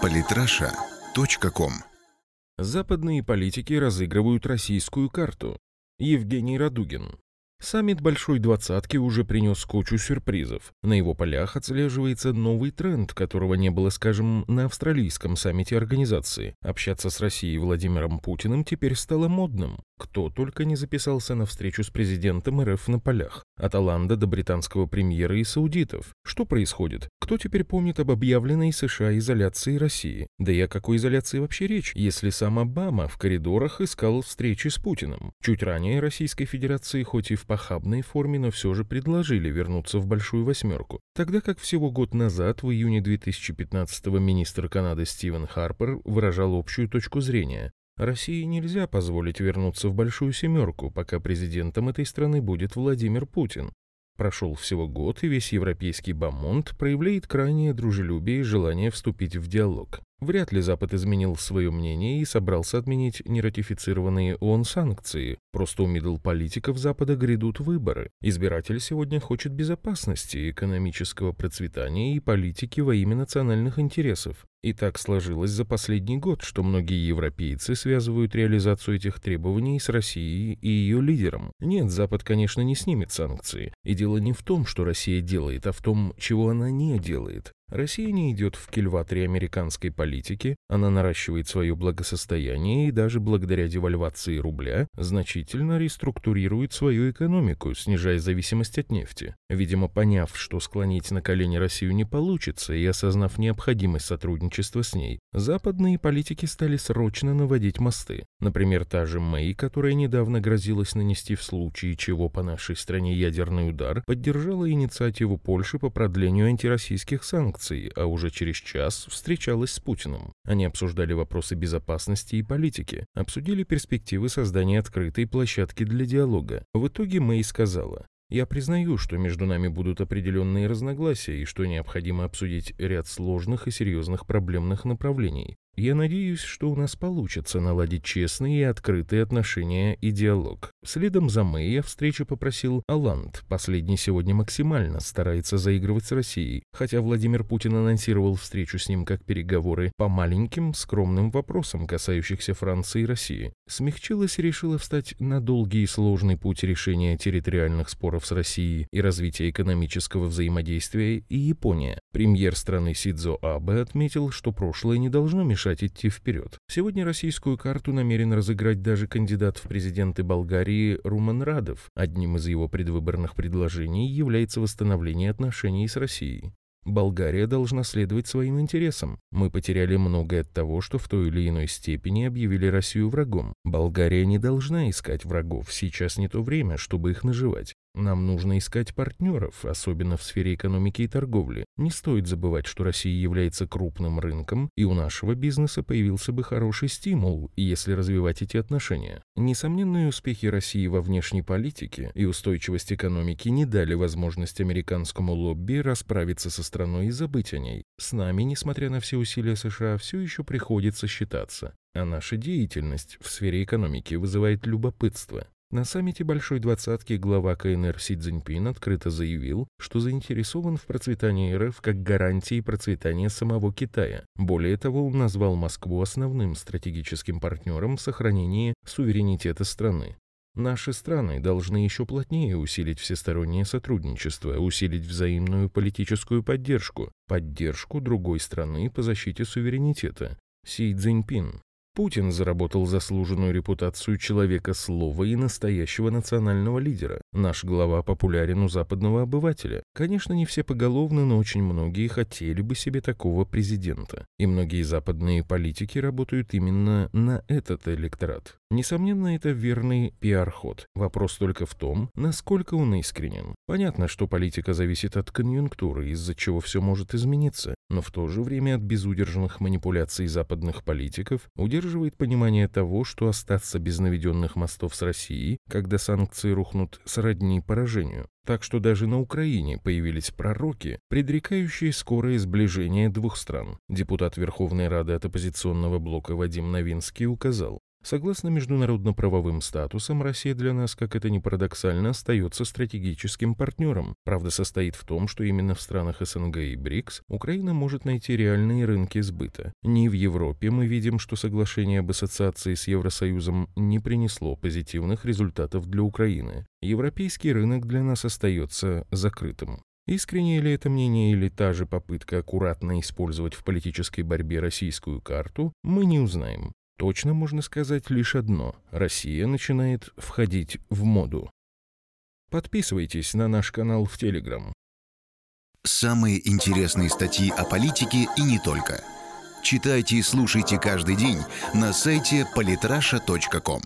Политраша.ком Западные политики разыгрывают российскую карту. Евгений Радугин. Саммит Большой Двадцатки уже принес кучу сюрпризов. На его полях отслеживается новый тренд, которого не было, скажем, на австралийском саммите организации. Общаться с Россией Владимиром Путиным теперь стало модным. Кто только не записался на встречу с президентом РФ на полях. От Оланда до британского премьера и саудитов. Что происходит? Кто теперь помнит об объявленной США изоляции России? Да и о какой изоляции вообще речь, если сам Обама в коридорах искал встречи с Путиным? Чуть ранее Российской Федерации, хоть и в похабной форме, но все же предложили вернуться в Большую Восьмерку. Тогда как всего год назад, в июне 2015-го, министр Канады Стивен Харпер выражал общую точку зрения. России нельзя позволить вернуться в Большую Семерку, пока президентом этой страны будет Владимир Путин. Прошел всего год, и весь европейский бомонд проявляет крайнее дружелюбие и желание вступить в диалог. Вряд ли Запад изменил свое мнение и собрался отменить нератифицированные ООН санкции. Просто у мидл-политиков Запада грядут выборы. Избиратель сегодня хочет безопасности, экономического процветания и политики во имя национальных интересов. И так сложилось за последний год, что многие европейцы связывают реализацию этих требований с Россией и ее лидером. Нет, Запад, конечно, не снимет санкции. И дело не в том, что Россия делает, а в том, чего она не делает. Россия не идет в кильваторе американской политики, она наращивает свое благосостояние и даже благодаря девальвации рубля значительно реструктурирует свою экономику, снижая зависимость от нефти. Видимо, поняв, что склонить на колени Россию не получится и осознав необходимость сотрудничества с ней, западные политики стали срочно наводить мосты. Например, та же Мэй, которая недавно грозилась нанести в случае чего по нашей стране ядерный удар, поддержала инициативу Польши по продлению антироссийских санкций санкций, а уже через час встречалась с Путиным. Они обсуждали вопросы безопасности и политики, обсудили перспективы создания открытой площадки для диалога. В итоге Мэй сказала, я признаю, что между нами будут определенные разногласия и что необходимо обсудить ряд сложных и серьезных проблемных направлений. Я надеюсь, что у нас получится наладить честные и открытые отношения и диалог. Следом за Мэй я встречу попросил Аланд. Последний сегодня максимально старается заигрывать с Россией, хотя Владимир Путин анонсировал встречу с ним как переговоры по маленьким, скромным вопросам, касающихся Франции и России. Смягчилась и решила встать на долгий и сложный путь решения территориальных споров с Россией и развития экономического взаимодействия и Япония. Премьер страны Сидзо Абе отметил, что прошлое не должно мешать мешать идти вперед. Сегодня российскую карту намерен разыграть даже кандидат в президенты Болгарии Руман Радов. Одним из его предвыборных предложений является восстановление отношений с Россией. Болгария должна следовать своим интересам. Мы потеряли многое от того, что в той или иной степени объявили Россию врагом. Болгария не должна искать врагов, сейчас не то время, чтобы их наживать. Нам нужно искать партнеров, особенно в сфере экономики и торговли. Не стоит забывать, что Россия является крупным рынком, и у нашего бизнеса появился бы хороший стимул, если развивать эти отношения. Несомненные успехи России во внешней политике и устойчивость экономики не дали возможность американскому лобби расправиться со страной и забыть о ней. С нами, несмотря на все усилия США, все еще приходится считаться. А наша деятельность в сфере экономики вызывает любопытство. На саммите Большой Двадцатки глава КНР Си Цзиньпин открыто заявил, что заинтересован в процветании РФ как гарантии процветания самого Китая. Более того, он назвал Москву основным стратегическим партнером в сохранении суверенитета страны. Наши страны должны еще плотнее усилить всестороннее сотрудничество, усилить взаимную политическую поддержку, поддержку другой страны по защите суверенитета. Си Цзиньпин. Путин заработал заслуженную репутацию человека слова и настоящего национального лидера. Наш глава популярен у западного обывателя. Конечно, не все поголовно, но очень многие хотели бы себе такого президента. И многие западные политики работают именно на этот электорат. Несомненно, это верный пиар-ход. Вопрос только в том, насколько он искренен. Понятно, что политика зависит от конъюнктуры, из-за чего все может измениться, но в то же время от безудержных манипуляций западных политиков удерживает понимание того, что остаться без наведенных мостов с Россией, когда санкции рухнут, сродни поражению. Так что даже на Украине появились пророки, предрекающие скорое сближение двух стран. Депутат Верховной Рады от оппозиционного блока Вадим Новинский указал, Согласно международно-правовым статусам, Россия для нас, как это ни парадоксально, остается стратегическим партнером. Правда состоит в том, что именно в странах СНГ и БРИКС Украина может найти реальные рынки сбыта. Не в Европе мы видим, что соглашение об ассоциации с Евросоюзом не принесло позитивных результатов для Украины. Европейский рынок для нас остается закрытым. Искреннее ли это мнение или та же попытка аккуратно использовать в политической борьбе российскую карту, мы не узнаем. Точно можно сказать лишь одно – Россия начинает входить в моду. Подписывайтесь на наш канал в Телеграм. Самые интересные статьи о политике и не только. Читайте и слушайте каждый день на сайте polytrasha.com.